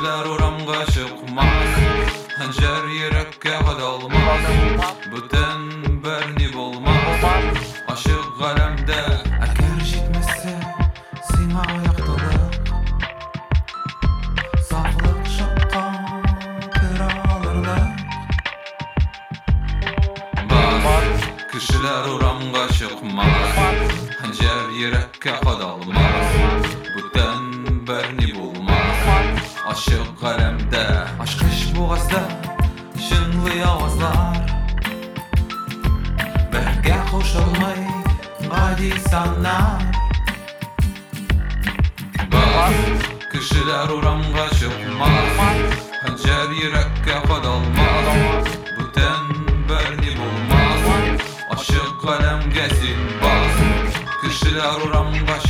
Kişiler oramga çıkmaz. Hancer yürekka kadalmaz Bütün berni bulmaz Aşık kalemde Eğer jitmezse Sina ayaktalık Sağlık şapkan Kiralarlık Bas Kişiler oramga çıkmaz. Hancer yürekka kadalmaz Adi sanlar Bas Kişiler uramga çıkmaz Hancer yürekке kadalmaz Buten berni bulmaz Aşık kalem gesin bas Kişiler uramga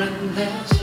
surrender.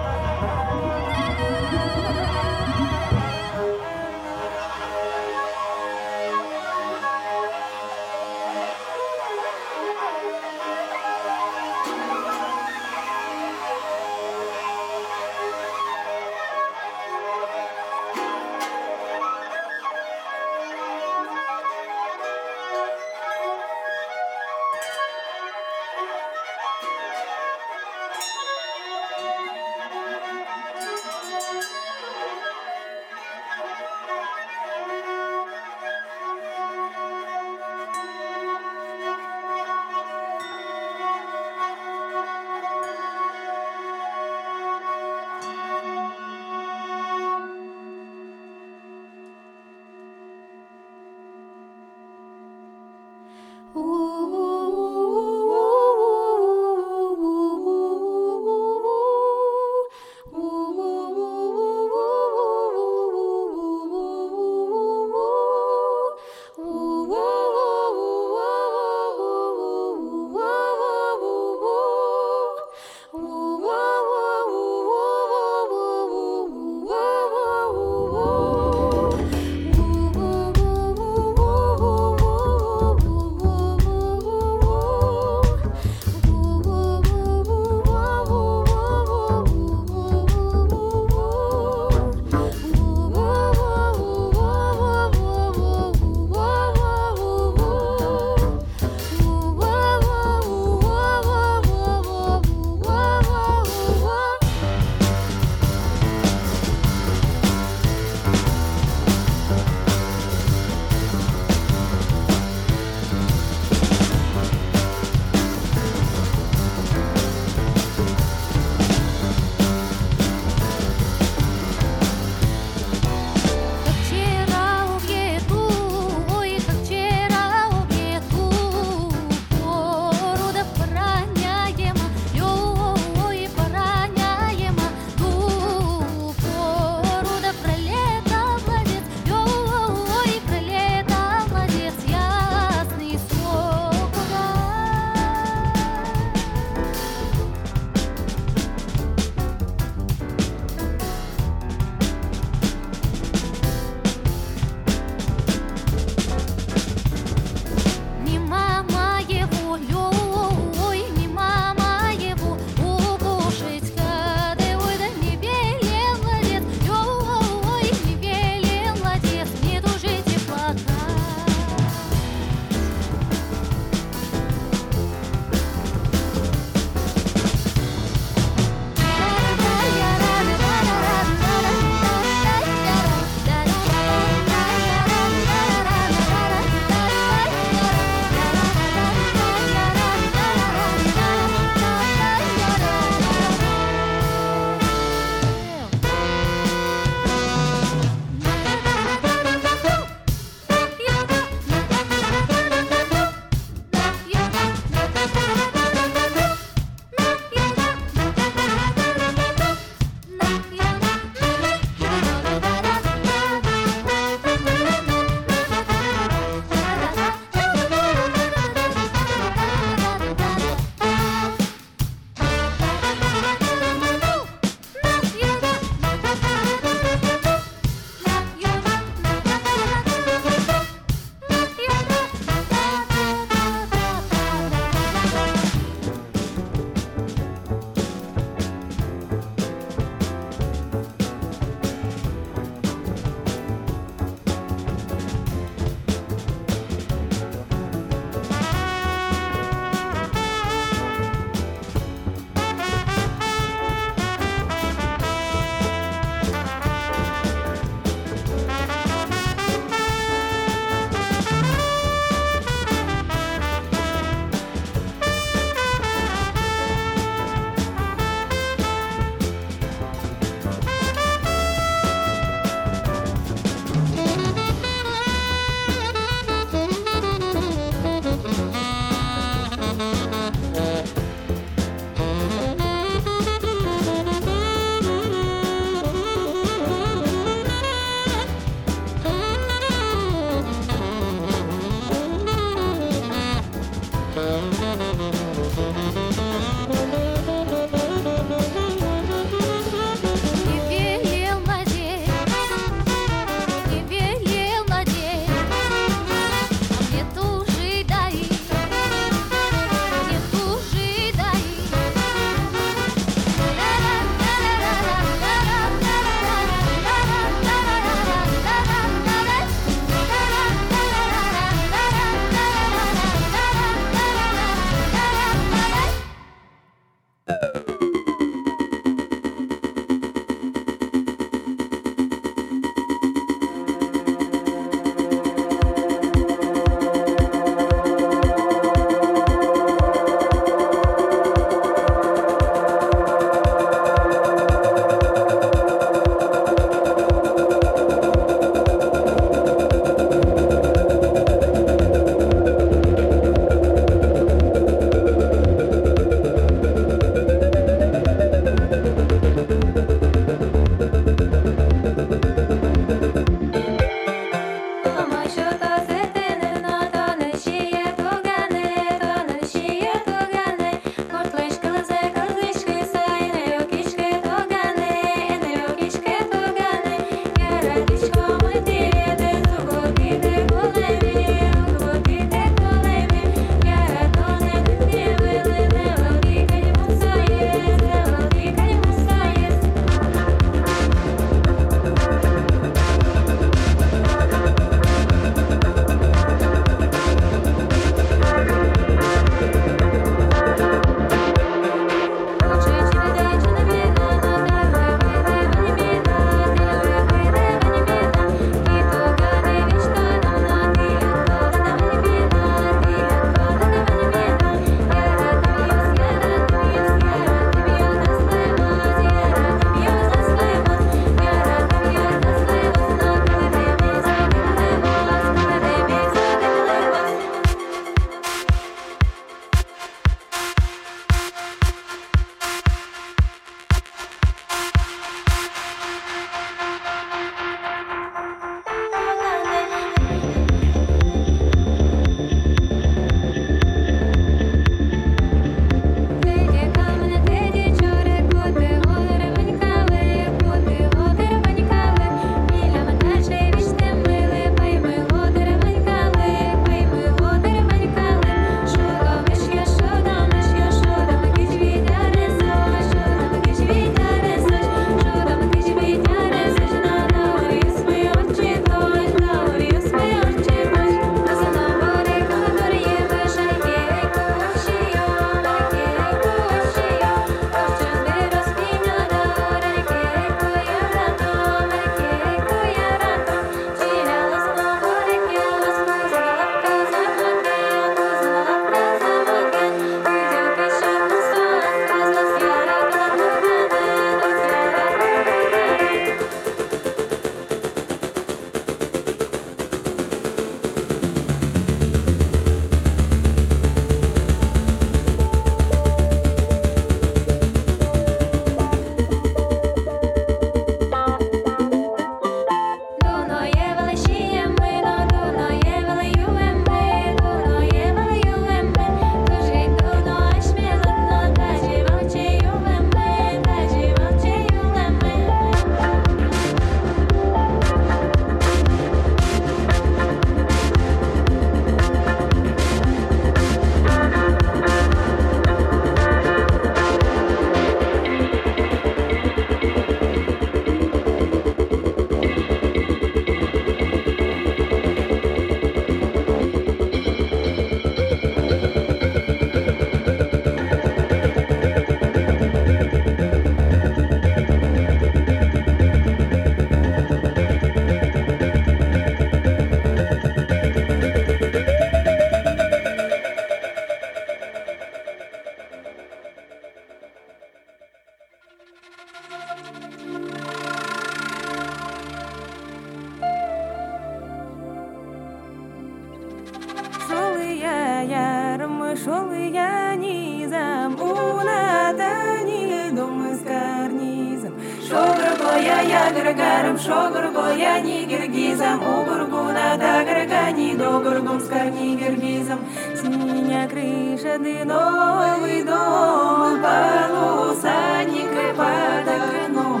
Агарагарам шогургу, я не гиргизам, угургу, нада гарагани, до гургум с корни гиргизам. С меня крыша ты новый дом, полусадник и подогну.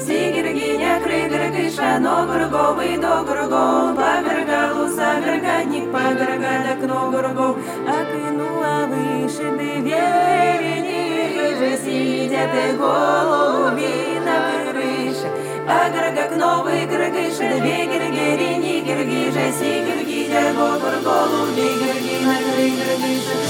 Сигиргиня крыгра крыша, но гурговый до гургом, погаргалу загарганик, погаргадок, но гургов, Окнула выше ты верени, же сидят и голуби Аграгак новый грыгы, шерве грыги, рини грыги, жаси грыги, дяго, голуби грыги, нагры грыги, шерве.